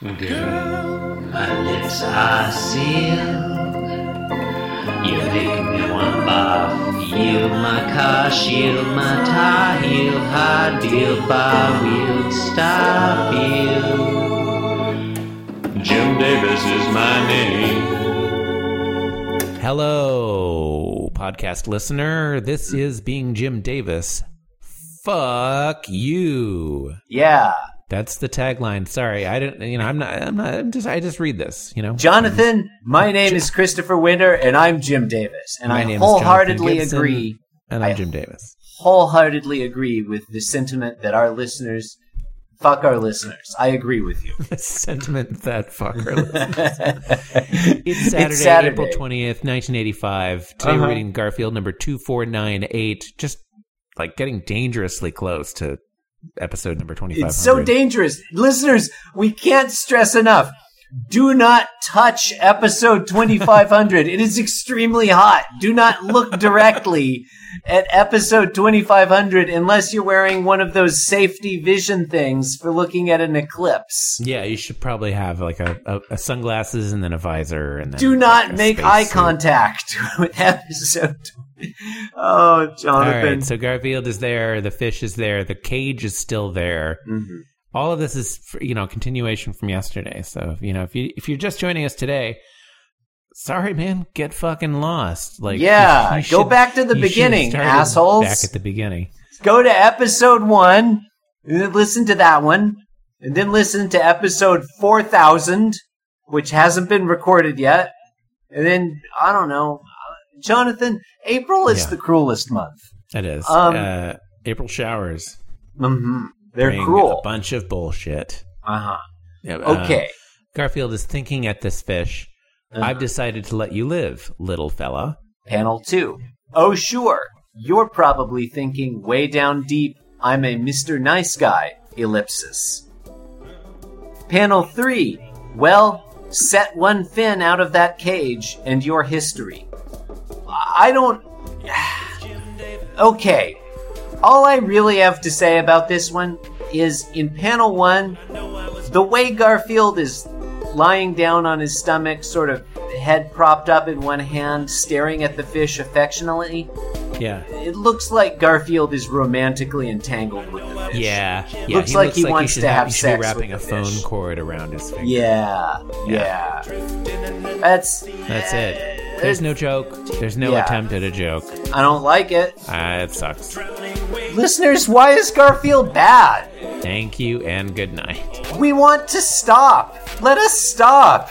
Girl, my lips are sealed. You make me want barf. Yield my car, shield my tie, heel, high deal, bar wheel, stop you. Jim Davis is my name. Hello, podcast listener. This is Being Jim Davis. Fuck you. Yeah. That's the tagline. Sorry, I didn't. You know, I'm not. I'm not. I'm just. I just read this. You know, Jonathan, my name is Christopher Winter, and I'm Jim Davis. And My I wholeheartedly Gibson. agree, and I'm I- Jim Davis. wholeheartedly agree with the sentiment that our listeners, fuck our listeners. I agree with you. The sentiment that fucker. It's Saturday, It's Saturday. April twentieth, nineteen eighty-five. Today Uh-huh. we're reading Garfield number two four nine eight. Just like getting dangerously close to episode number twenty-five. It's so dangerous. Listeners, we can't stress enough. Do not touch episode 2500. it is extremely hot. Do not look directly at episode 2500 unless you're wearing one of those safety vision things for looking at an eclipse. Yeah, you should probably have like a, a, a sunglasses and then a visor and then Do not a make eye suit. contact with episode. 20. Oh, Jonathan. right, so Garfield is there, the fish is there, the cage is still there. Mhm. All of this is, you know, continuation from yesterday. So you know, if you if you're just joining us today, sorry, man, get fucking lost. Like, Yeah, you go should- back to the you beginning, assholes. Back at the beginning. go to episode one, listen to that one, and then listen to episode 4000, which hasn't been recorded yet. And then, I don't know, Jonathan, April is Yeah. the cruelest month. It is. Um, uh, April showers. hmm They're cruel. A bunch of bullshit. Uh huh. Yeah, uh, Okay. Garfield is thinking at this fish. Uh-huh. I've decided to let you live, little fella. Panel two. Oh, sure. You're probably thinking way down deep, I'm a Mr. Nice Guy, ellipsis. Panel three. Well, set one fin out of that cage and you're history. I don't. okay. All I really have to say about this one is in panel one, the way Garfield is lying down on his stomach, sort of head propped up in one hand, staring at the fish affectionately, Yeah. it looks like Garfield is romantically entangled with the fish. Yeah, yeah. Looks like he wants should to have he sex wrapping with a phone cord around his finger. Yeah, yeah. That's That's it. There's no joke. There's no Yeah. attempt at a joke. I don't like it. Uh, it sucks. Listeners, why is Garfield bad? Thank you and good night. We want to stop. Let us stop.